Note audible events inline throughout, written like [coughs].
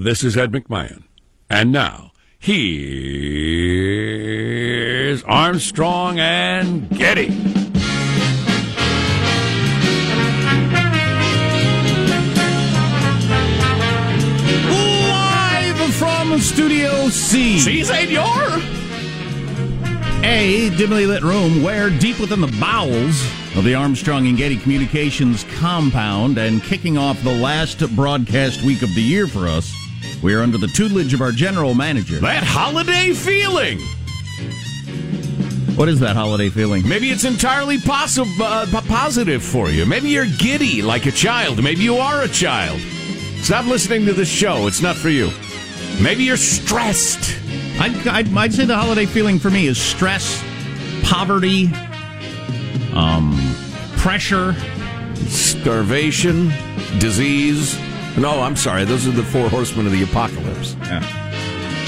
This is Ed McMahon. And now, here's Armstrong and Getty. Live from Studio C. C's ain't your. A dimly lit room where, deep within the bowels of the Armstrong and Getty Communications compound, and kicking off the last broadcast week of the year for us, we are under the tutelage of our general manager. That holiday feeling. What is that holiday feeling? Maybe it's entirely uh, positive for you. Maybe you're giddy like a child. Maybe you are a child. Stop listening to this show. It's not for you. Maybe you're stressed. I'd, I'd, I'd say the holiday feeling for me is stress, poverty, um, pressure. Starvation, disease. No, I'm sorry. Those are the four horsemen of the apocalypse.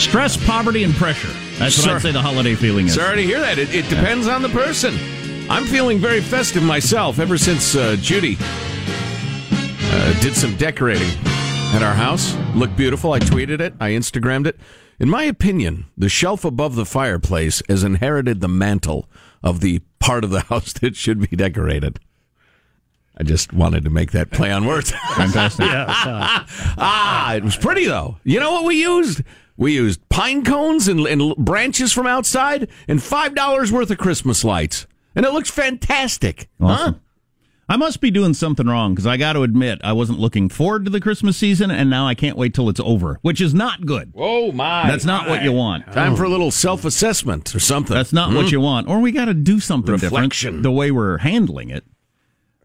Stress, poverty, and pressure. That's what I'd say the holiday feeling is. Sorry to hear that. It, it depends on the person. I'm feeling very festive myself ever since uh, Judy uh, did some decorating at our house. Looked beautiful. I tweeted it. I Instagrammed it. In my opinion, the shelf above the fireplace has inherited the mantle of the part of the [laughs] house that should be decorated. I just wanted to make that play on words. [laughs] Fantastic. [laughs] ah, it was pretty though. You know what we used? We used pine cones and, and branches from outside and five dollars worth of Christmas lights, and it looks fantastic. Awesome. Huh? I must be doing something wrong because I got to admit I wasn't looking forward to the Christmas season, and now I can't wait till it's over, which is not good. Oh my! That's not what you want. Time for a little self-assessment or something. That's not what Hmm? you want. Or we got to do something Reflection. different the way we're handling it.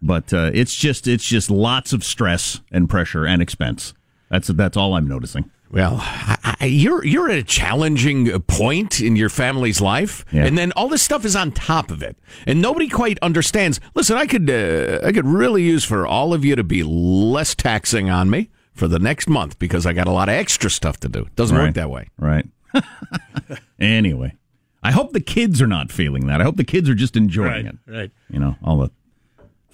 But uh, it's just it's just lots of stress and pressure and expense. That's that's all I'm noticing. Well, I, I, you're you're at a challenging point in your family's life, Yeah. and then all this stuff is on top of it, and nobody quite understands. Listen, I could uh, I could really use for all of you to be less taxing on me for the next month because I got a lot of extra stuff to do. It doesn't Right. work that way. Right. [laughs] Anyway, I hope the kids are not feeling that. I hope the kids are just enjoying Right, it. right. You know, all the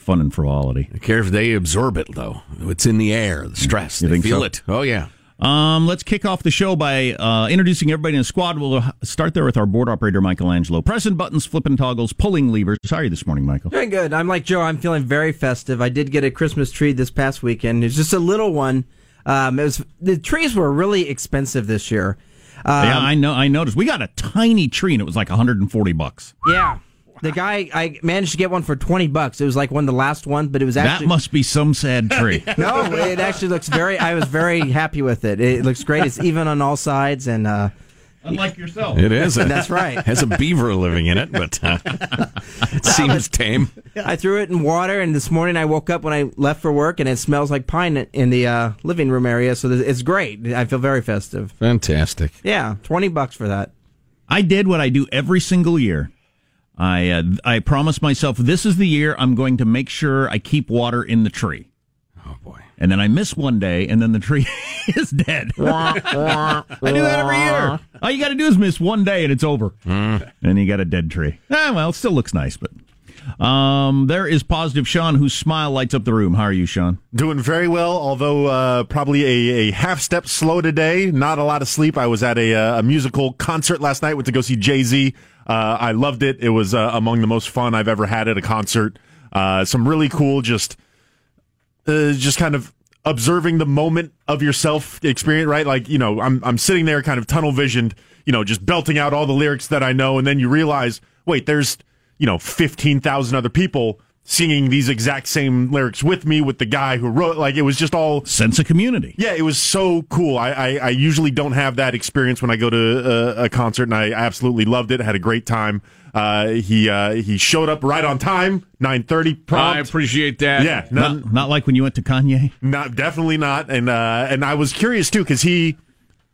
fun and frivolity. I care if they absorb it though. It's in the air, the stress. You they think feel so? it. Oh yeah. Um, let's kick off the show by uh, introducing everybody in the squad. We'll start there with our board operator, Michelangelo. Pressing buttons, flipping toggles, pulling levers. How are you this morning, Michael? Doing good. I'm like Joe. I'm feeling very festive. I did get a Christmas tree this past weekend. It's just a little one. Um, it was the trees were really expensive this year. Um, yeah, I know. I noticed. We got a tiny tree, and it was like 140 bucks. yeah. The guy I managed to get one for 20 bucks. It was like one of the last ones, but it was actually that must be some sad tree. [laughs] no. It actually looks very. I was very happy with it. It looks great. It's even on all sides, and uh, Unlike yourself. It is. [laughs] That's right. Has a beaver living in it, but uh, it [laughs] seems tame. I threw it in water. And this morning I woke up when I left for work, and it smells like pine in the uh, living room area. So it's great. I feel very festive. Fantastic. Yeah, 20 bucks for that. I did what I do every single year. I uh, I promised myself this is the year I'm going to make sure I keep water in the tree. Oh boy. And then I miss one day, and then the tree [laughs] is dead. [laughs] I do that every year. All you got to do is miss one day, and it's over. And you got a dead tree. Ah, well, it still looks nice, but. Um, there is positive Sean, whose smile lights up the room. How are you, Sean? Doing very well, although uh, probably a, a half step slow today. Not a lot of sleep. I was at a, uh, a musical concert last night. Went to go see Jay Z. Uh, I loved it. It was uh, among the most fun I've ever had at a concert. Uh, some really cool, just uh, just kind of observing the moment of yourself experience. Right, like you know, I'm I'm sitting there, kind of tunnel visioned. You know, just belting out all the lyrics that I know, and then you realize, wait, there's you know, 15,000 other people singing these exact same lyrics with me, with the guy who wrote, like, it was just all. Sense of community. Yeah, it was so cool. I, I, I usually don't have that experience when I go to a, a concert, and I absolutely loved it. Had a great time. Uh, he uh, he showed up right on time, nine thirty. Prompt. I appreciate that. Yeah, none, Not, not like when you went to Kanye. not definitely not. And uh, and I was curious too because he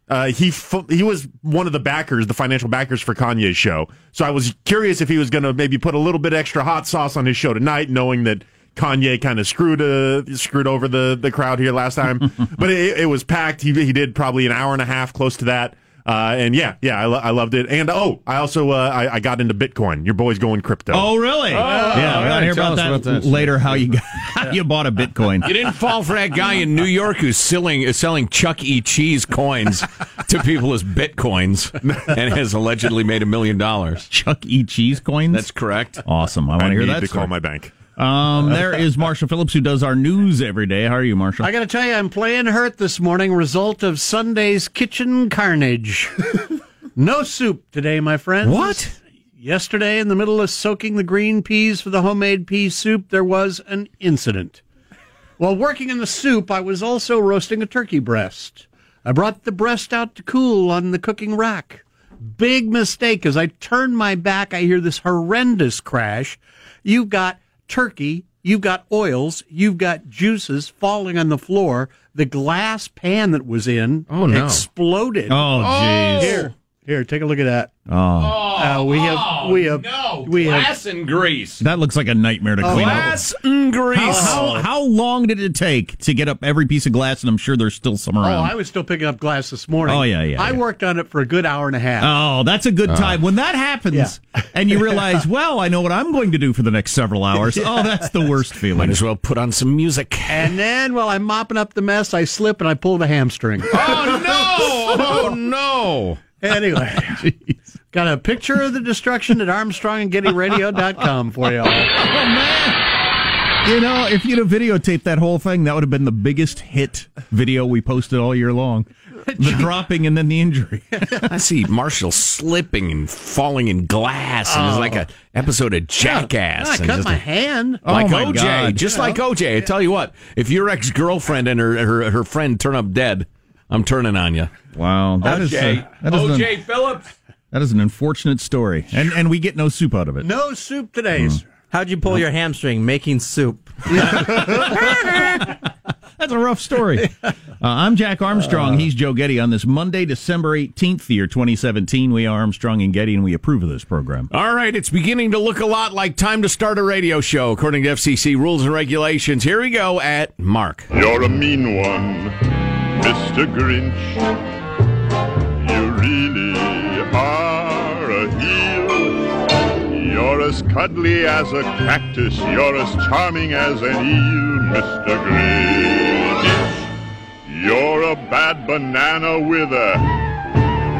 uh, he fu- he was one of the backers, the financial backers for Kanye's show. So I was curious if he was going to maybe put a little bit extra hot sauce on his show tonight, knowing that Kanye kind of screwed uh, screwed over the the crowd here last time. [laughs] but it, it was packed. He he did probably an hour and a half, close to that. Uh, and yeah, yeah, I, lo- I loved it. And oh, I also uh, I, I got into Bitcoin. Your boy's going crypto. Oh, really? yeah, we're gonna hear about that, about that. later. How you got, [laughs] how you bought a Bitcoin? You didn't fall for that guy in New York who's selling is selling Chuck E. Cheese coins to people as bitcoins and has allegedly made a million dollars. Chuck E. Cheese coins. That's correct. awesome. I want to hear need that. to story. call my bank. Um, there is Marshall Phillips who does our news every day. How are you, Marshall? I got to tell you, I'm playing hurt this morning. Result of Sunday's kitchen carnage. [laughs] no soup today, my friends. What? Yesterday, in the middle of soaking the green peas for the homemade pea soup, there was an incident. While working in the soup, I was also roasting a turkey breast. I brought the breast out to cool on the cooking rack. Big mistake. As I turn my back, I hear this horrendous crash. You've got turkey, you've got oils, you've got juices falling on the floor. The glass pan that was in Oh, no. exploded. oh, jeez. Here, here, take a look at that. Oh, Uh, we have, we have, we have. glass and grease. that looks like a nightmare to clean up. Glass and grease. How, how, how long did it take to get up every piece of glass? And I'm sure there's still some Oh, around. I was still picking up glass this morning. Oh, yeah, yeah, I yeah. worked on it for a good hour and a half. Oh, that's a good time. When that happens [laughs] and you realize, well, I know what I'm going to do for the next several hours. [laughs] Oh, that's the worst feeling. Might feeling. as well put on some music. and then while I'm mopping up the mess, I slip and I pull the hamstring. Oh no! Oh no! Anyway, [laughs] got a picture of the destruction at ArmstrongandGettyRadio.com for you all. Oh, man. You know, if you'd have videotaped that whole thing, that would have been the biggest hit video we posted all year long. The [laughs] dropping and then the injury. [laughs] I see Marshall slipping and falling in glass, and it's like a oh. episode of Jackass. I and cut just my a- hand. Oh, like Oh, my OJ, God. just like OJ. I tell you what, if your ex girlfriend and her, her her friend turn up dead, I'm turning on you. Wow, that is OJ, uh, that is an, OJ Phillips. that is an unfortunate story, and and we get no soup out of it. No soup today. sir. How'd you pull your hamstring? Making soup. [laughs] That's a rough story. [laughs] Uh, I'm Jack Armstrong. He's Joe Getty. On this Monday, December 18th, the year 2017, we are Armstrong and Getty, and we approve of this program. All right, it's beginning to look a lot like time to start a radio show, according to FCC rules and regulations. Here we go at Mark. You're a mean one, Mr. Grinch, you really are a heel. You're as cuddly as a cactus, you're as charming as an eel, Mr. Grinch. You're a bad banana with a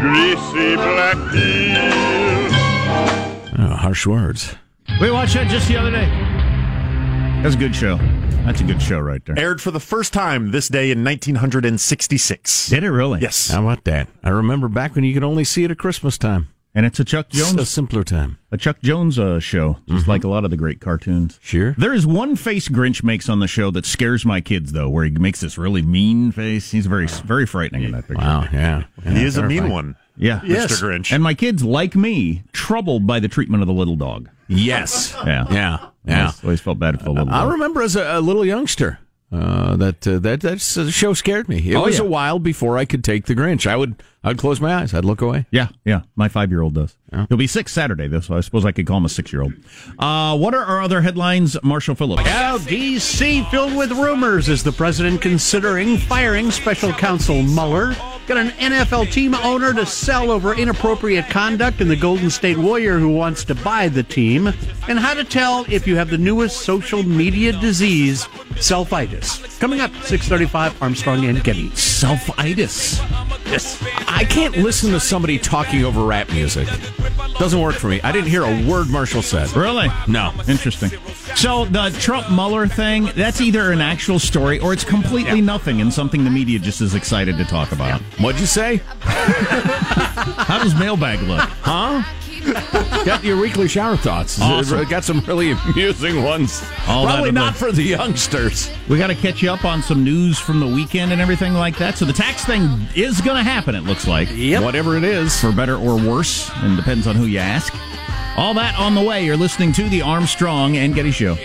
greasy black peel. Oh, harsh words. We watched that just the other day. That's a good show. That's a good show right there. Aired for the first time this day in 1966. Did it really? Yes. How about that? I remember back when you could only see it at Christmas time. And it's a Chuck It's a Jones, simpler time. a Chuck Jones uh, show, just like a lot of the great cartoons. Sure. There is one face Grinch makes on the show that scares my kids, though, where he makes this really mean face. He's very, very frightening in that picture. Wow, yeah. he is a mean one. Yeah. Mr. Grinch. And my kids, like me, troubled by the treatment of the little dog. Yes. Yeah. Yeah. Yeah. Always, always felt bad for the little I dog. remember as a, a little youngster uh, that uh, that that show scared me. It Oh, was yeah. a while before I could take the Grinch. I would I'd close my eyes. I'd look away. Yeah, yeah. My five year old does. He'll be six Saturday, though, so I suppose I could call him a six year old. Uh, what are our other headlines, Marshall Phillips? Now, D.C. filled with rumors is the president considering firing special counsel Mueller. Got an NFL team owner to sell over inappropriate conduct and the Golden State Warrior who wants to buy the team. And how to tell if you have the newest social media disease, selfitis. Coming up, 635 Armstrong and Getty. Self-itis. Yes. I can't listen to somebody talking over rap music. Doesn't work for me. I didn't hear a word Marshall said. Really? No. Interesting. So the Trump Mueller thing, that's either an actual story or it's completely nothing and something the media just is excited to talk about. What'd you say? How does mailbag look? Huh? [laughs] Got your weekly shower thoughts. Awesome. Got some really [laughs] amusing ones. All Probably not for the youngsters. We got to catch you up on some news from the weekend and everything like that. So the tax thing is going to happen, it looks like. Yep. Whatever it is. For better or worse, and depends on who you ask. All that on the way. You're listening to the Armstrong and Getty Show.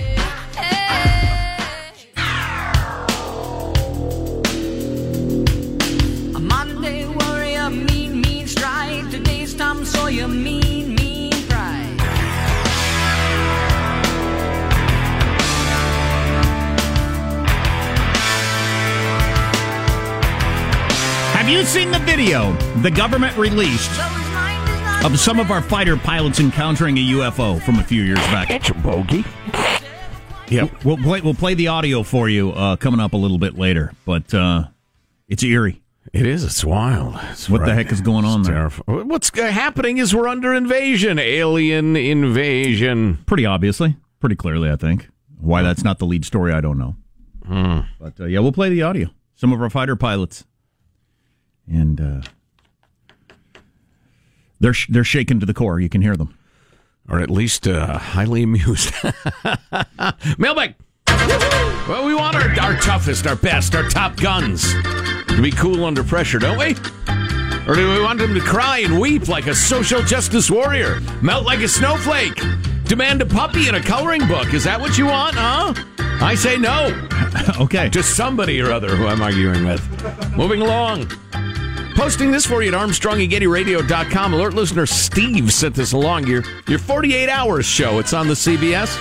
Video the government released of some of our fighter pilots encountering a UFO from a few years back? It's a bogey. Yep. We'll play, we'll play the audio for you uh, coming up a little bit later, but uh, it's eerie. It is. It's wild. It's What the heck is going on It's there? terrifying. What's uh, happening is we're under invasion. Alien invasion. Pretty obviously, pretty clearly, I think. Why that's not the lead story, I don't know. Hmm. But uh, yeah, we'll play the audio. Some of our fighter pilots, and uh, they're sh- they're shaken to the core. You can hear them. Or at least uh, highly [laughs] amused. Mailbag. Well, we want our, our toughest, our best, our top guns to be cool under pressure, don't we? Or do we want them to cry and weep like a social justice warrior? Melt like a snowflake? Demand a puppy and a coloring book? Is that what you want, huh? I say no. [laughs] okay. To somebody or other who I'm arguing with. Moving along. Posting this for you at ArmstrongandGettyRadio.com. Alert listener Steve sent this along. Your, your 48 hours show. It's on the CBS.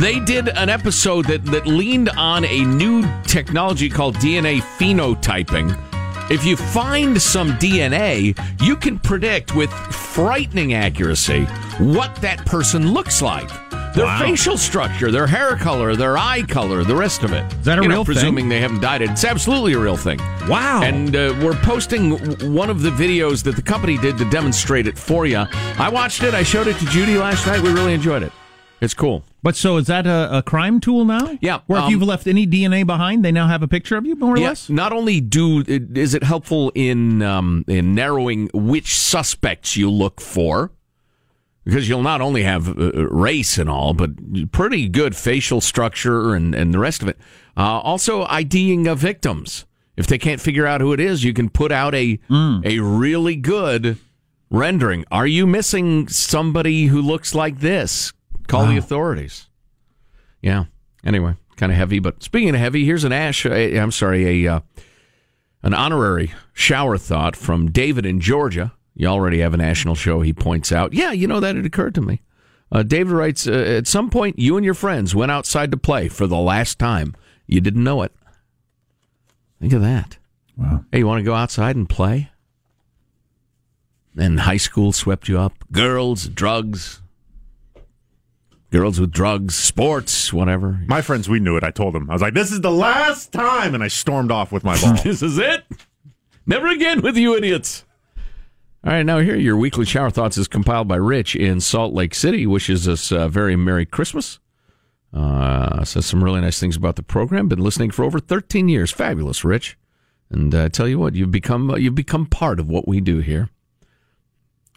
They did an episode that, that leaned on a new technology called DNA phenotyping. If you find some DNA, you can predict with frightening accuracy what that person looks like. Their Wow. facial structure, their hair color, their eye color, the rest of it. Is that a You know, real thing? presuming they haven't dyed it. It's absolutely a real thing. Wow. And uh, we're posting one of the videos that the company did to demonstrate it for you. I watched it. I showed it to Judy last night. We really enjoyed it. It's cool. But so is that a, a crime tool now? Yeah, Where if um, you've left any DNA behind, they now have a picture of you, more or Yeah, less. Not only do is it helpful in um, in narrowing which suspects you look for, because you'll not only have uh, race and all, but pretty good facial structure and, and the rest of it. Uh, also, IDing of victims. If they can't figure out who it is, you can put out a a really good rendering. Are you missing somebody who looks like this? Call the authorities. Yeah. Anyway, kind of heavy. But speaking of heavy, here's an ash. I'm sorry, a uh, an honorary shower thought from David in Georgia. You already have a national show. He points out. Yeah, you know that it occurred to me. Uh, David writes: uh, At some point, you and your friends went outside to play for the last time. You didn't know it. Think of that. Wow. Hey, you want to go outside and play? And high school swept you up. Girls, drugs, girls with drugs, sports, whatever. My friends, we knew it. I told them. I was like, "This is the last time," and I stormed off with my ball. [laughs] this is it. Never again with you idiots. All right, now here your weekly shower thoughts is compiled by Rich in Salt Lake City. Wishes us a very merry Christmas. Uh, says some really nice things about the program. Been listening for over 13 years. Fabulous, Rich. And uh, tell you what, you've become uh, you've become part of what we do here.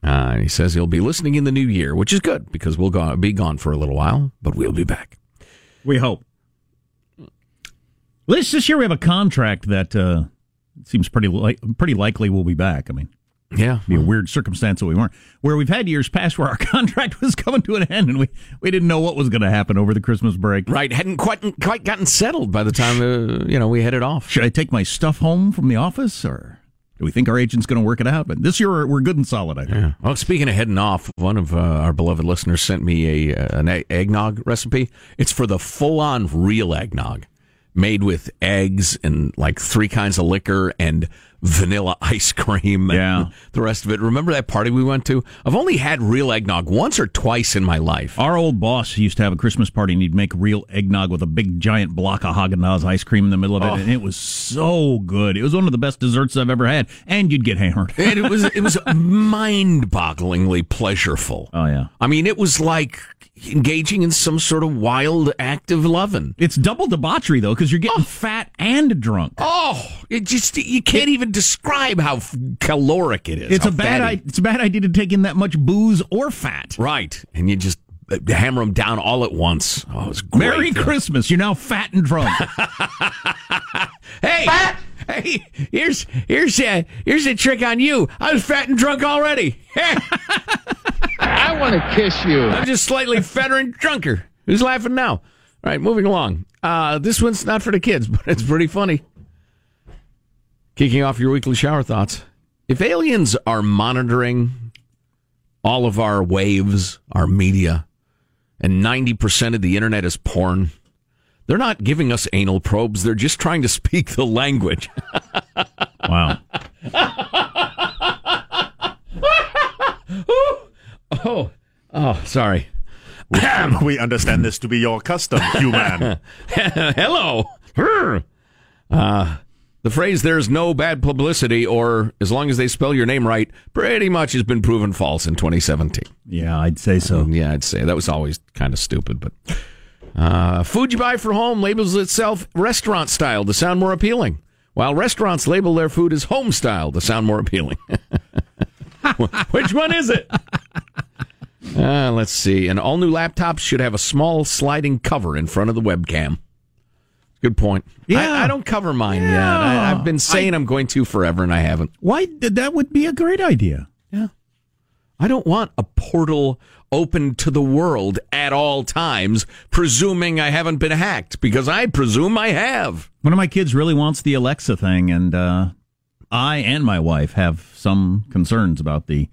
Uh, he says he'll be listening in the new year, which is good because we'll go, be gone for a little while, but we'll be back. We hope. This this year we have a contract that uh, seems pretty li- pretty likely we'll be back. I mean, Yeah, be a weird circumstance that we weren't. Where we've had years past where our [laughs] contract was coming to an end and we, we didn't know what was going to happen over the Christmas break. right. Hadn't quite quite gotten settled by the time uh, you know we headed off. Should I take my stuff home from the office or do we think our agent's going to work it out? But this year we're, good and solid, I think. Yeah. Well, speaking of heading off, one of uh, our beloved listeners sent me a uh, an egg- eggnog recipe. It's for the full on real eggnog, made with eggs and like three kinds of liquor and vanilla [laughs] ice cream. And Yeah. the rest of it. Remember that party we went to? I've only had real eggnog once or twice in my life. Our old boss used to have a Christmas party and he'd make real eggnog with a big giant block of Haagen-Dazs ice cream in the middle of it, oh. and it was so good. It was one of the best desserts I've ever had, and you'd get hammered. And it was it was [laughs] mind bogglingly pleasureful. Oh yeah, I mean, it was like engaging in some sort of wild act of loving. it's double debauchery though because you're getting oh. fat and drunk. Oh, it just you can't even describe how f- caloric it is. It's a bad. I- it's a bad idea to take in that much booze or fat. right, and you just uh, hammer them down all at once. Oh, it was great. Merry Christmas! You're now [laughs] fat and drunk. Hey, hey, here's here's a here's a trick on you. I was fat and drunk already. [laughs] I want to kiss you. I'm just slightly fatter and drunker. Who's laughing now? All right, moving along. Uh, this one's not for the kids, [laughs] but it's pretty funny. Kicking off your weekly shower thoughts. If aliens are monitoring all of our waves, our media, and 90% of the internet is porn, they're not giving us anal probes. They're just trying to speak the language. [laughs] wow. [laughs] Oh, oh, sorry. [coughs] we understand this to be your custom, human. [laughs] Hello. Brr. Uh, the phrase "there's no bad publicity" or "as long as they spell your name right" pretty much has been proven false in 2017. Yeah, I'd say so. Yeah, I'd say that was always kind of stupid, but uh, food you buy for home labels itself restaurant style to sound more appealing, while restaurants label their food as home style to sound more appealing. [laughs] Which one is it? Uh, let's see. And all new laptops should have a small sliding cover in front of the webcam. Good point. Yeah. I, I don't cover mine yet. I, I've been saying I, am going to forever, and I haven't. Why? That would be a great idea. Yeah. I don't want a portal open to the world at all times, presuming I haven't been hacked, because I presume I have. One of my kids really wants the Alexa thing, and uh, I and my wife have some concerns about the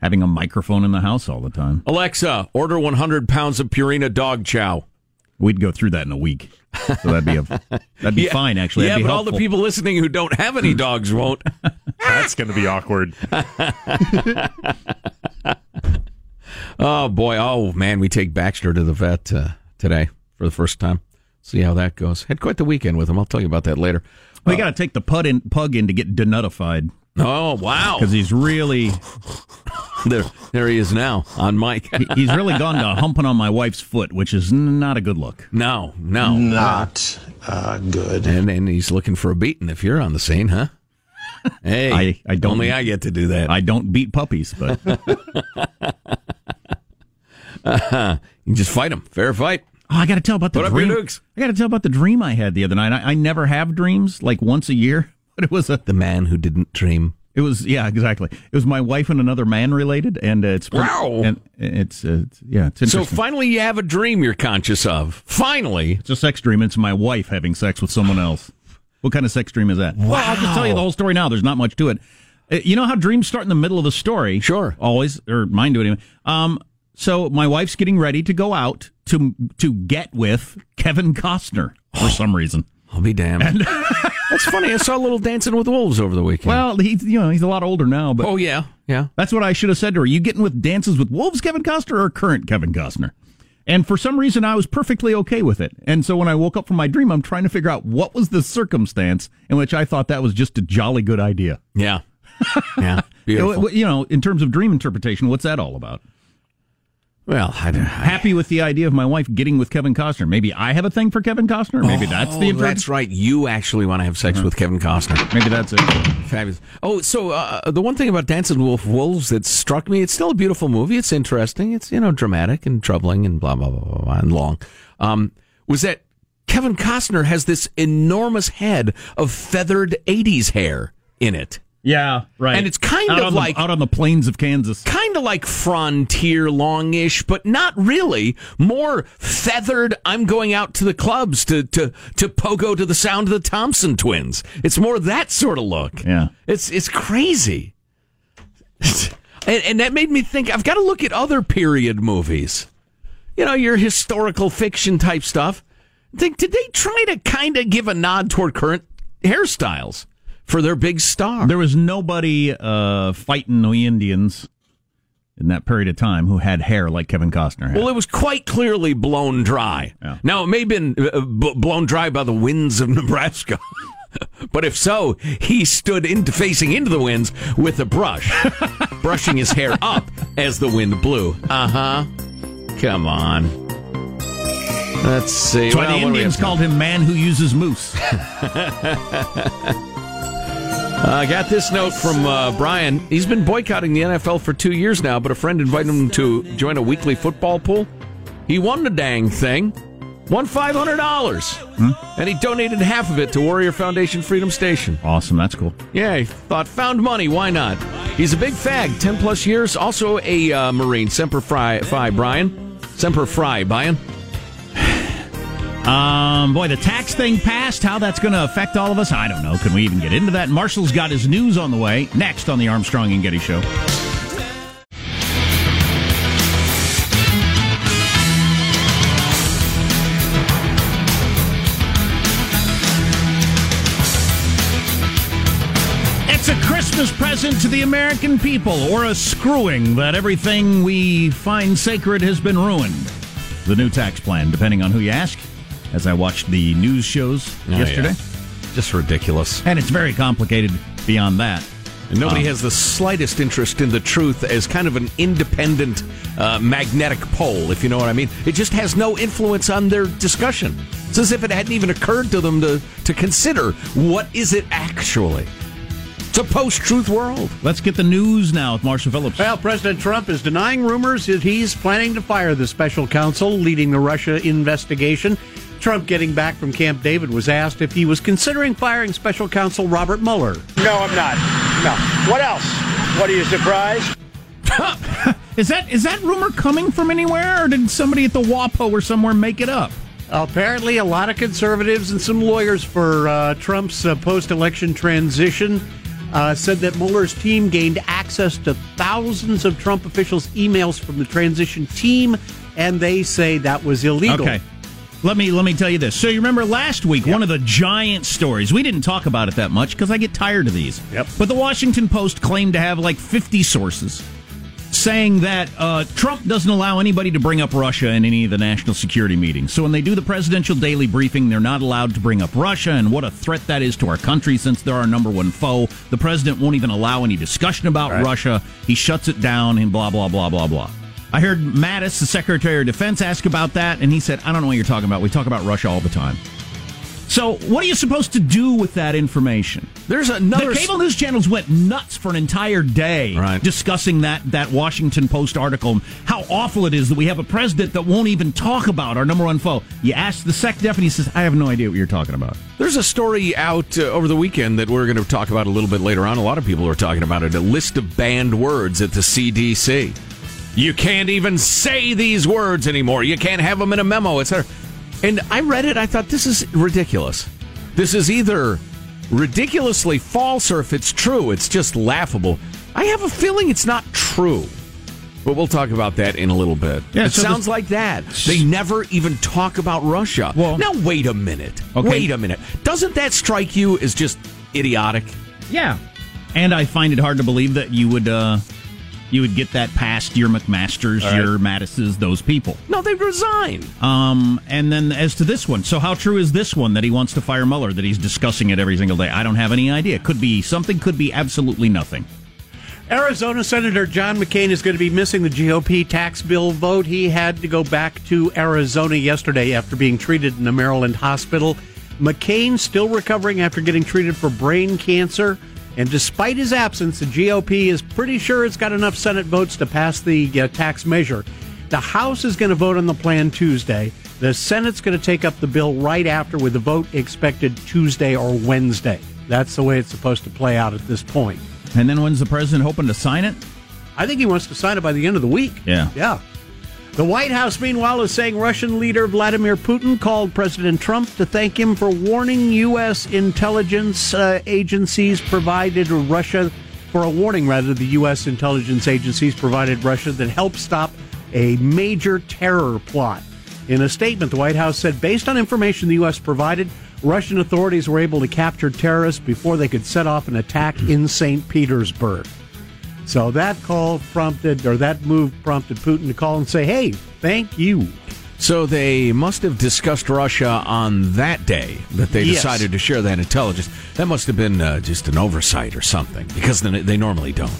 having a microphone in the house all the time. Alexa, order 100 pounds of Purina dog chow. We'd go through that in a week, so that'd be a that'd be yeah, fine. Actually, yeah, that'd but be all the people listening who don't have any dogs won't. [laughs] That's going to be awkward. [laughs] oh boy! Oh man, we take Baxter to the vet uh, today for the first time. See how that goes. Had quite the weekend with him. I'll tell you about that later. We uh, got to take the pug in, pug in to get denutified. Oh wow! Because he's really there. There he is now on Mike. he, he's really gone to humping on my wife's foot, which is not a good look. No, no, not uh, good. And and he's looking for a beating if you're on the scene, huh? Hey, I, I don't. Only I get to do that. I don't beat puppies, but uh, [laughs] you just fight them. Fair fight. Oh, I got to tell about the Put dream. Up your nukes. I got to tell about the dream I had the other night. I, I never have dreams, like once a year. But [laughs] it was a the man who didn't dream. It was yeah, exactly. It was my wife and another man related, and uh, it's pretty, wow. And it's, uh, it's yeah, it's so finally you have a dream you're conscious of. Finally, it's a sex dream. It's my wife having sex with someone else. What kind of sex dream is that? Wow. Well, I'll just tell you the whole story now. There's not much to it. Uh, You know how dreams start in the middle of the story? Sure. Always, or mine do anyway. Um, so my wife's getting ready to go out to to get with Kevin Costner for [gasps] some reason. I'll be damned. And [laughs] That's funny. I saw a little Dancing with Wolves over the weekend. Well, he's you know he's a lot older now, but oh yeah, yeah. That's what I should have said to her. You getting with Dances with Wolves, Kevin Costner, or current Kevin Costner? And for some reason, I was perfectly okay with it. And so when I woke up from my dream, I'm trying to figure out what was the circumstance in which I thought that was just a jolly good idea. Yeah. Yeah. [laughs] Beautiful. You know, in terms of dream interpretation, what's that all about? Well, I, happy with the idea of my wife getting with Kevin Costner. Maybe I have a thing for Kevin Costner. Maybe that's the Oh, that's right. You actually want to have sex with Kevin Costner. Maybe that's it. Fabulous. Oh, so uh, the one thing about Dancing with Wolves that struck me, it's still a beautiful movie. It's interesting. It's, you know, dramatic and troubling and blah, blah, blah, blah, blah and long. Um, was that Kevin Costner has this enormous head of feathered 80s hair in it. Yeah, right. And it's kind Out of on the- like out on the plains of Kansas. kind of like frontier longish, but not really. More feathered. I'm going out to the clubs to to to pogo to the sound of the Thompson twins. It's more that sort of look. Yeah. It's it's crazy. [laughs] and, and that made me think I've got to look at other period movies. You know, your historical fiction type stuff. Think, did they try to kind of give a nod toward current hairstyles for their big star? There was nobody uh, fighting the Indians in that period of time who had hair like Kevin Costner had. Well, it was quite clearly blown dry. Now, it may have been uh, b- blown dry by the winds of [laughs] Nebraska. but if so, he stood into facing into the winds with a brush, [laughs] brushing his hair up as the wind blew. Uh huh. Come on. Let's see. That's why Well, the what do we Indians called him man who uses moose. [laughs] I got this note from uh, Brian. He's been boycotting the NFL for two years now, but a friend invited him to join a weekly football pool. He won the dang thing, won five hundred dollars, and he donated half of it to Warrior Foundation Freedom Station. Awesome, that's cool. Yeah, he thought found money. Why not? He's a big fag, ten plus years. Also a uh, Marine, Semper Fi, Fi Brian, Semper Fry, Brian. Um, boy, the tax thing passed. How that's going to affect all of us, I don't know. Can we even get into that? Marshall's got his news on the way next on the Armstrong and Getty Show. It's a Christmas present to the American people, or a screwing that everything we find sacred has been ruined. The new tax plan, depending on who you ask, as I watched the news shows Oh, yesterday. yeah. Just ridiculous. And it's very complicated beyond that. And nobody Um, has the slightest interest in the truth as kind of an independent uh, magnetic pole, if you know what I mean. It just has no influence on their discussion. It's as if it hadn't even occurred to them to, to consider what is it actually. It's a post truth world. Let's get the news now with Marshall Phillips. Well, President Trump is denying rumors that he's planning to fire the special counsel leading the Russia investigation. Trump, getting back from Camp David, was asked if he was considering firing special counsel Robert Mueller. No, I'm not. No. What else? What are you surprised? [laughs] Is that is that rumor coming from anywhere, or did somebody at the WAPO or somewhere make it up? Apparently, a lot of conservatives and some lawyers for uh, Trump's uh, post election transition uh, said that Mueller's team gained access to thousands of Trump officials' emails from the transition team, and they say that was illegal. Okay. Let me let me tell you this. So you remember last week one of the giant stories. We didn't talk about it that much because I get tired of these. Yep. But the Washington Post claimed to have like 50 sources saying that uh, Trump doesn't allow anybody to bring up Russia in any of the national security meetings. So when they do the presidential daily briefing, they're not allowed to bring up Russia and what a threat that is to our country since they're our number one foe. The president won't even allow any discussion about Russia. He shuts it down and blah blah blah blah blah. I heard Mattis, the Secretary of Defense, ask about that, and he said, "I don't know what you're talking about. We talk about Russia all the time." So, what are you supposed to do with that information? There's another The cable news channels went nuts for an entire day Right. discussing that that Washington Post article and how awful it is that we have a president that won't even talk about our number one foe. You ask the Sec Def, and he says, "I have no idea what you're talking about." There's a story out uh, over the weekend that we're going to talk about a little bit later on. A lot of people are talking about it. A list of banned words at the CDC. You can't even say these words anymore. You can't have them in a memo, etc. And I read it. I thought this is ridiculous. This is either ridiculously false or if it's true, it's just laughable. I have a feeling it's not true. But we'll talk about that in a little bit. Yeah, it so sounds the- like that. They never even talk about Russia. Well- now wait a minute. Okay. Wait a minute. Doesn't that strike you as just idiotic? Yeah, and I find it hard to believe that you would uh, you would get that past your McMasters, All right. your Mattises, those people. No, they resign. Um, and then as to this one, so how true is this one that he wants to fire Mueller? That he's discussing it every single day? I don't have any idea. Could be something. Could be absolutely nothing. Arizona Senator John McCain is going to be missing the GOP tax bill vote. He had to go back to Arizona yesterday after being treated in a Maryland hospital. McCain still recovering after getting treated for brain cancer. And despite his absence, the GOP is pretty sure it's got enough Senate votes to pass the uh, tax measure. The House is going to vote on the plan Tuesday. The Senate's going to take up the bill right after, with the vote expected Tuesday or Wednesday. That's the way it's supposed to play out at this point. And then when's the president hoping to sign it? I think he wants to sign it by the end of the week. Yeah. Yeah. The White House, meanwhile, is saying Russian leader Vladimir Putin called President Trump to thank him for warning U.S. intelligence uh, agencies provided Russia, for a warning rather, the U.S. intelligence agencies provided Russia that helped stop a major terror plot. In a statement, the White House said, based on information the U.S. provided, Russian authorities were able to capture terrorists before they could set off an attack in St. Petersburg. So that call prompted, or that move prompted Putin to call and say, hey, thank you. So they must have discussed Russia on that day that they Yes. decided to share that intelligence. That must have been uh, just an oversight or something, because they normally don't.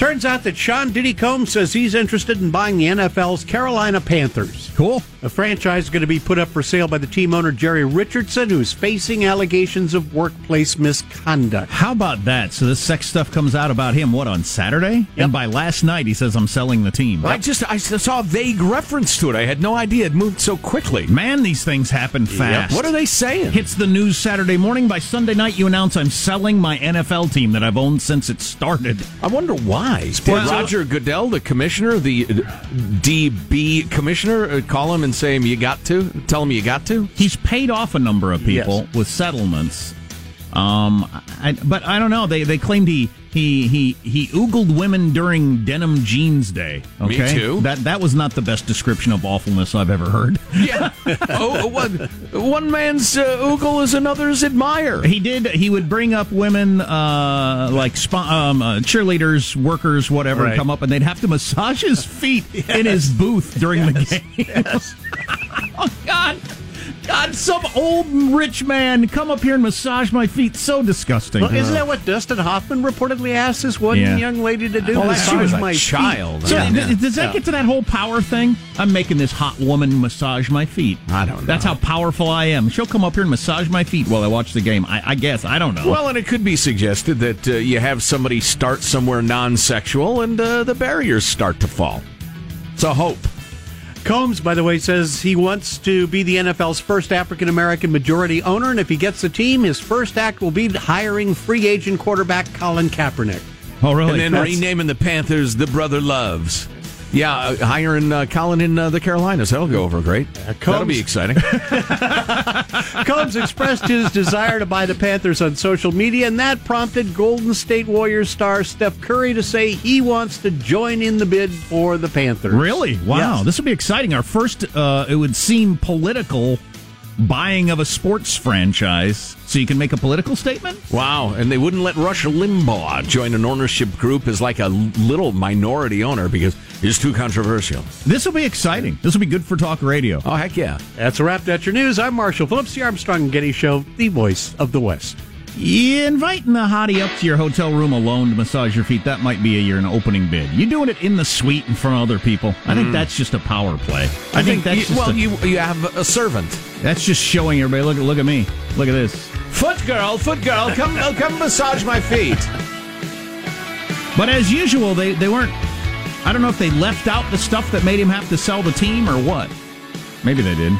Turns out that Sean Diddy Combs says he's interested in buying the NFL's Carolina Panthers. Cool. The franchise is going to be put up for sale by the team owner Jerry Richardson, who's facing allegations of workplace misconduct. How about that? So this sex stuff comes out about him what on Saturday, and by last night he says I'm selling the team. I just I saw a vague reference to it. I had no idea it moved so quickly. Man, these things happen fast. What are they saying? Hits the news Saturday morning. By Sunday night, you announce I'm selling my NFL team that I've owned since it started. I wonder why. Did Well- Roger Goodell, the commissioner, the DB commissioner, uh, call him and say you got to? Tell him you got to? He's paid off a number of people with settlements. Um, I, but I don't know. They they claimed he he he he oogled women during Denim Jeans Day. Me Okay? too. That that was not the best description of awfulness I've ever heard. Yeah. oh, one, one man's uh, oogle is another's admire. He did. He would bring up women, uh, like spo- um, uh, cheerleaders, workers, whatever, Right. come up, and they'd have to massage his feet in his booth during the game. [laughs] oh God, God, some old rich man come up here and massage my feet. So disgusting. Well, isn't that what Dustin Hoffman reportedly asked this one Yeah. young lady to do? Well, Massage she was my feet. child. So Yeah. th- does that Yeah. get to that whole power thing? I'm making this hot woman massage my feet. I don't know. That's how powerful I am. She'll come up here and massage my feet while I watch the game. I, I guess I don't know. Well, and it could be suggested that uh, you have somebody start somewhere non sexual and uh, the barriers start to fall. It's a hope. Combs, by the way, says he wants to be the NFL's first African American majority owner, and if he gets the team, his first act will be hiring free agent quarterback Colin Kaepernick. oh, really? And then That's- renaming the Panthers the Brother Loves. Yeah, uh, hiring uh, Colin in uh, the Carolinas. That'll go over great. That'll be exciting. [laughs] [laughs] Combs expressed his desire to buy the Panthers on social media, and that prompted Golden State Warriors star Steph Curry to say he wants to join in the bid for the Panthers. Really? Wow. Yes. This will be exciting. Our first, uh, it would seem, political buying of a sports franchise. So you can make a political statement? wow. And they wouldn't let Rush Limbaugh join an ownership group as like a little minority owner because it's too controversial. This will be exciting. This will be good for talk radio. Oh, heck yeah. That's a wrap. That's your news. I'm Marshall Phillips, the Armstrong and Getty Show, the voice of the West. Inviting the hottie up to your hotel room alone to massage your feet, that might be a, you're an opening bid. You doing it in the suite in front of other people. I think that's just a power play. I, think, that's you, just well, a- you you have a servant. that's just showing everybody. Look, look at me. Look at this. Foot girl, foot girl, come uh, come massage my feet. But as usual, they, they weren't. I don't know if they left out the stuff that made him have to sell the team or what. Maybe they did.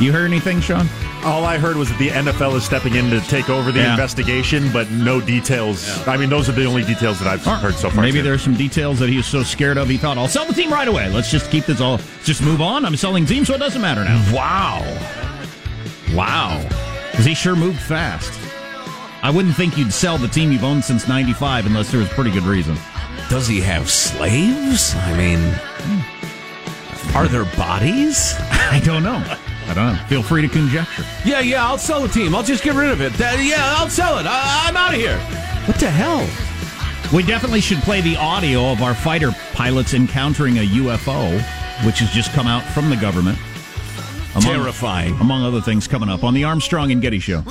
You heard anything, Sean? All I heard was that the NFL is stepping in to take over the Yeah. investigation, but no details. I mean, those are the only details that I've heard so far. Maybe too. there's some details that he was so scared of he thought, I'll sell the team right away. Let's just keep this all, just move on. I'm selling the team, so it doesn't matter now. Wow. Wow. Because he sure moved fast. I wouldn't think you'd sell the team you've owned since 95 unless there was pretty good reason. Does he have slaves? I mean, are there bodies? [laughs] I don't know. I don't know. Feel free to conjecture. Yeah, yeah, I'll sell the team. I'll just get rid of it. Uh, yeah, I'll sell it. I- I'm out of here. What the hell? We definitely should play the audio of our fighter pilots encountering a UFO, which has just come out from the government. Terrifying. Among other things coming up on the Armstrong and Getty Show.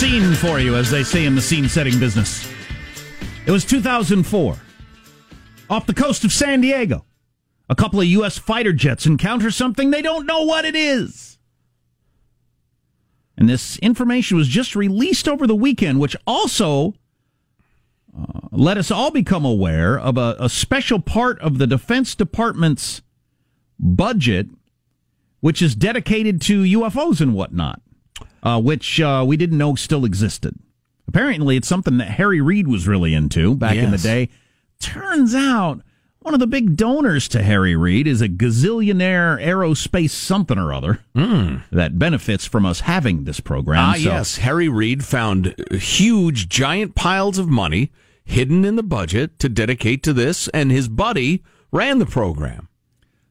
Scene for you, as they say in the scene setting business. It was 2004. Off the coast of San Diego, a couple of U.S. fighter jets encounter something they don't know what it is. And this information was just released over the weekend, which also uh, let us all become aware of a, a special part of the Defense Department's budget, which is dedicated to UFOs and whatnot uh, which uh, we didn't know still existed. Apparently, it's something that Harry Reid was really into back in the day. Turns out one of the big donors to Harry Reid is a gazillionaire aerospace something or other that benefits from us having this program. Ah, So- yes. Harry Reid found huge, giant piles of money hidden in the budget to dedicate to this, and his buddy ran the program.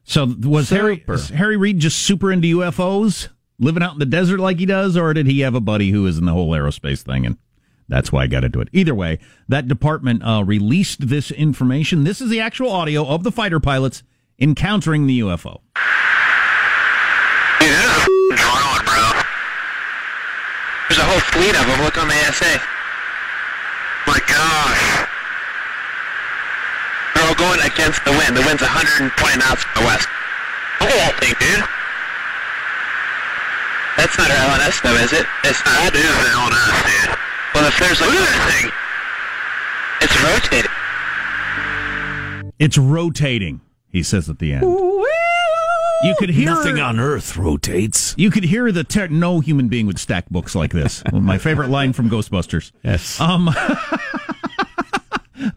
So was Harry Super. is Harry Reid just super into UFOs, living out in the desert like he does, or did he have a buddy who is in the whole aerospace thing and that's why I got into it. Either way, that department uh, released this information. This is the actual audio of the fighter pilots encountering the UFO. Drone, bro. There's a whole fleet of them. Look on the ASA. My gosh. They're all going against the wind. The wind's 120 knots from the west. Look at that thing, dude. That's not our LNS though, is it? It's not. That is an LNS, dude. Well, if there's like... Look thing. It's rotating. It's rotating, he says at the end. You could hear Nothing on Earth rotates. You could hear the ter- no human being would stack books like this. [laughs] My favorite line from Ghostbusters. Yes. Um, [laughs]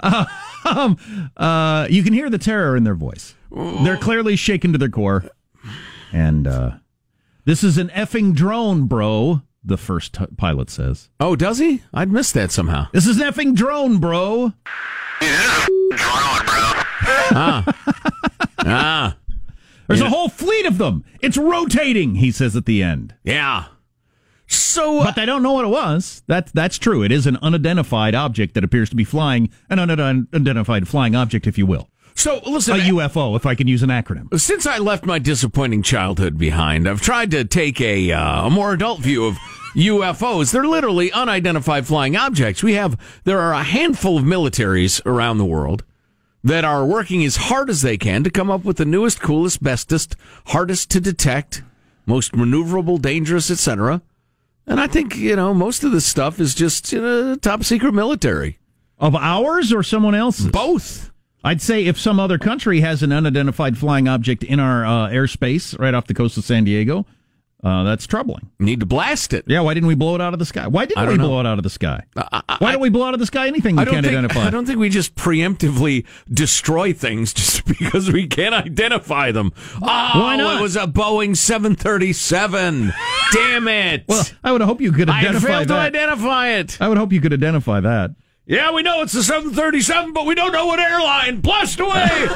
uh, um, uh, you can hear the terror in their voice. They're clearly shaken to their core. And uh, this is an effing drone, bro. The first t- pilot says. Oh, does he? I'd missed that somehow. This is an effing drone, bro. drone, bro. Ah. ah. There's Yeah. a whole fleet of them. It's rotating, he says at the end. Yeah. So, but they don't know what it was. That's that's true. It is an unidentified object that appears to be flying, an unidentified flying object, if you will. So listen, a UFO, if I can use an acronym. Since I left my disappointing childhood behind, I've tried to take a, uh, a more adult view of UFOs. They're literally unidentified flying objects. We have there are a handful of militaries around the world that are working as hard as they can to come up with the newest, coolest, bestest, hardest to detect, most maneuverable, dangerous, etc. And I think you know most of this stuff is just you know, top secret military of ours or someone else's. Both. I'd say if some other country has an unidentified flying object in our uh, airspace right off the coast of San Diego, uh, that's troubling. Need to blast it. Yeah, why didn't we blow it out of the sky? Why didn't we know. blow it out of the sky? why don't we blow out of the sky anything we I can't think, identify? I don't think we just preemptively destroy things [laughs] just because we can't identify them. Oh, Why not? It was a Boeing 737. Damn it. Well, I would hope you could identify I failed to identify it. I would hope you could identify that. Yeah, we know it's the 737, but we don't know what airline. Blast away. [laughs]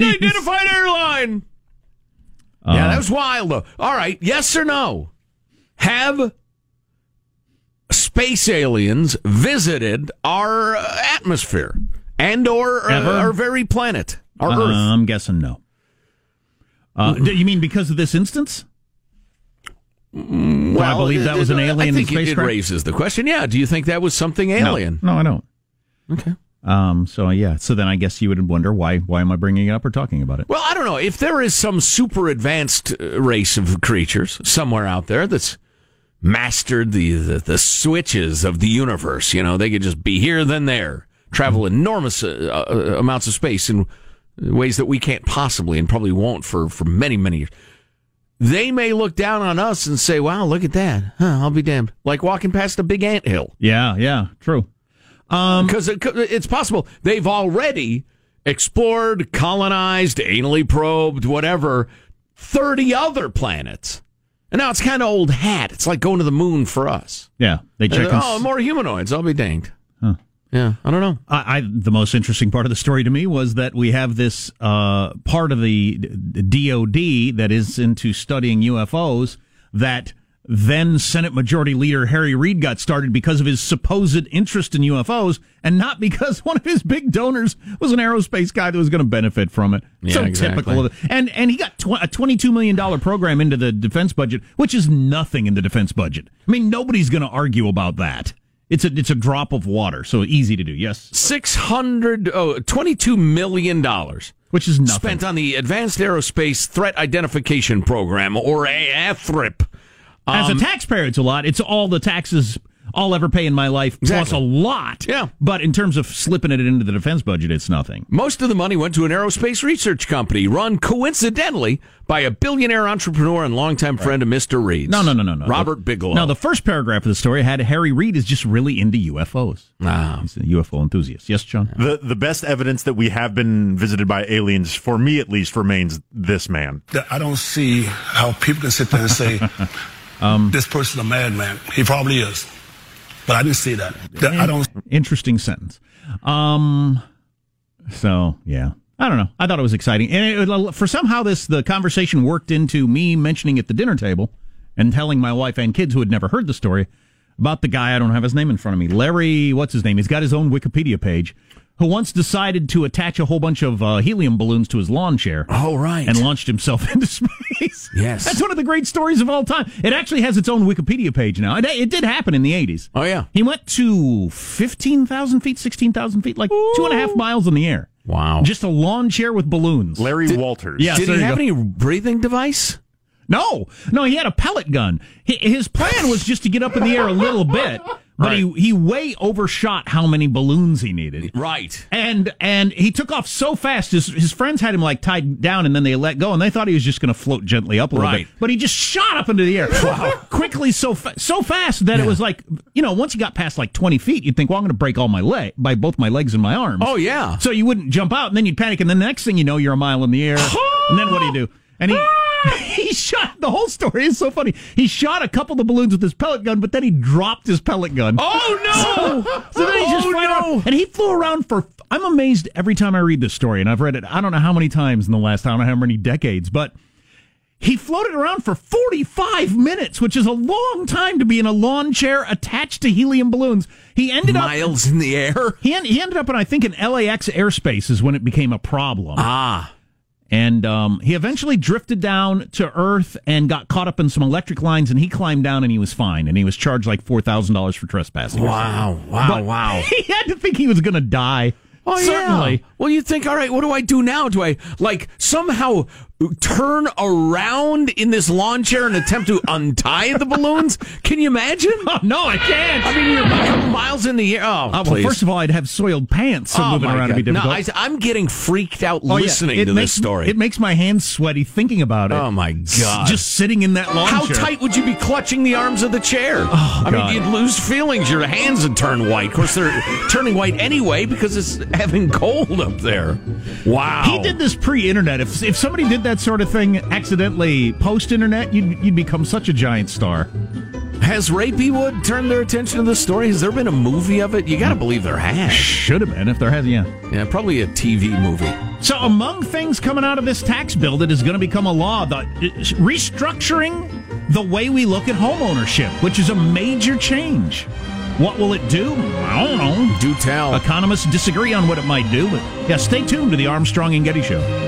Unidentified airline. yeah, that was wild, though. All right, yes or no? Have space aliens visited our uh, atmosphere and or uh, Ever? our very planet, our Uh, Earth? I'm guessing no. Uh, do you mean because of this instance? Do I believe that was an alien I think in it- it raises the question. Yeah, do you think that was something alien? No, no, I don't. Okay. Um. So yeah. So then I guess you would wonder why. Why am I bringing it up or talking about it? Well, I don't know. If there is some super advanced uh, race of creatures somewhere out there that's mastered the, the, the switches of the universe, you know, they could just be here, then there, travel enormous uh, uh, amounts of space in ways that we can't possibly and probably won't for, for many, many years. They may look down on us and say, wow, look at that. Huh, I'll be damned. Like walking past a big ant hill. Yeah. Yeah. True. Um, because it, it's possible they've already explored, colonized, anally probed, whatever, 30 other planets. And now it's kind of old hat. It's like going to the moon for us. Yeah. They check. Uh, and oh, more humanoids. I'll be danged. Huh. Yeah, I don't know. I, I the most interesting part of the story to me was that we have this uh, part of the DoD that is into studying UFOs that then Senate Majority Leader Harry Reid got started because of his supposed interest in UFOs and not because [laughs] one of his big donors was an aerospace guy that was going to benefit from it. Yeah, so exactly. typical of it. And and he got tw- a $22 million program into the defense budget, which is nothing in the defense budget. I mean, nobody's going to argue about that. It's a it's a drop of water, so easy to do. Yes, six hundred oh, twenty-two million dollars, which is nothing. spent on the Advanced Aerospace Threat Identification Program, or AFTHRIP. As a Um, taxpayer, it's a lot. It's all the taxes I'll ever pay in my life, plus a lot. Yeah. But in terms of slipping it into the defense budget, it's nothing. Most of the money went to an aerospace research company run coincidentally by a billionaire entrepreneur and longtime friend of Mr. Reid's. No, no, no, no, no. Robert Bigelow. Now, the first paragraph of the story had Harry Reid is just really into UFOs. Ah. He's a UFO enthusiast. Yes, John? The the best evidence that we have been visited by aliens, for me at least, remains this man. I don't see how people can sit there and say, [laughs] Um, this person's a madman. He probably is. But I didn't see that. That- I don't. Interesting sentence. Um. So yeah, I don't know. I thought it was exciting, and it, for somehow this the conversation worked into me mentioning at the dinner table and telling my wife and kids who had never heard the story about the guy. I don't have his name in front of me. Larry, what's his name? He's got his own Wikipedia page. Who once decided to attach a whole bunch of uh, helium balloons to his lawn chair? Oh, right. And launched himself [laughs] into space. Yes. That's one of the great stories of all time. It actually has its own Wikipedia page now. It, it did happen in the 80s. Oh, yeah. He went to 15,000 feet, 16,000 feet, like two and a half miles in the air. Wow. Just a lawn chair with balloons. Larry Walters. Yeah, Did there he have go. any breathing device? No, no, he had a pellet gun. His plan was just to get up in the air a little bit, but he, he way overshot how many balloons he needed. Right. And and he took off so fast. His his friends had him like tied down, and then they let go, and they thought he was just going to float gently up a little Right. bit. But he just shot up into the air, [laughs] wow, quickly so fa- so fast that it was like you know once he got past like twenty feet, you'd think, well, I'm going to break all my leg by both my legs and my arms. Oh, yeah. So you wouldn't jump out, and then you'd panic, and then the next thing you know, you're a mile in the air, [gasps] and then what do you do? And he. [laughs] He shot the whole story is so funny. He shot a couple of the balloons with his pellet gun, but then he dropped his pellet gun. Oh, no! [laughs] So then he just Oh, no! and he flew around for. I'm amazed every time I read this story, and I've read it. I don't know how many times in the last I don't know how many decades, but he floated around for 45 minutes, which is a long time to be in a lawn chair attached to helium balloons. He ended up Miles in the air? he, en- he ended up in I think in LAX airspace is when it became a problem. Ah. And um, he eventually drifted down to Earth and got caught up in some electric lines, and he climbed down and he was fine, and he was charged like four thousand dollars for trespassing. Wow. Wow. But wow. [laughs] He had to think he was going to die. Oh, Certainly. yeah. Well, you think, all right, what do I do now? Do I, like, somehow turn around in this lawn chair and attempt to untie the balloons? Can you imagine? Oh, [laughs] no, I can't. I mean, you're miles in the air. Oh, Uh, well, first of all, I'd have soiled pants, so oh, moving around God. would be No, difficult. I, am getting freaked out Oh, listening It to makes- this story. It makes my hands sweaty thinking about it. Oh, my S- God. Just sitting in that lawn chair. How chair. tight would you be clutching the arms of the chair? Oh, I God. mean, you'd lose feelings. Your hands would turn white. Of course, they're turning white anyway because it's having cold up there. Wow. He did this pre-internet. If if somebody did that sort of thing accidentally post-internet, you'd you'd become such a giant star. Has Hollywood turned their attention to this story? Has there been a movie of it? You got to believe there has. Should have been if there has. Yeah. Yeah, probably a TV movie. So, among things coming out of this tax bill that is going to become a law, the restructuring the way we look at home ownership, which is a major change. What will it do? I don't know. Do tell. Economists disagree on what it might do, but yeah, stay tuned to the Armstrong and Getty Show.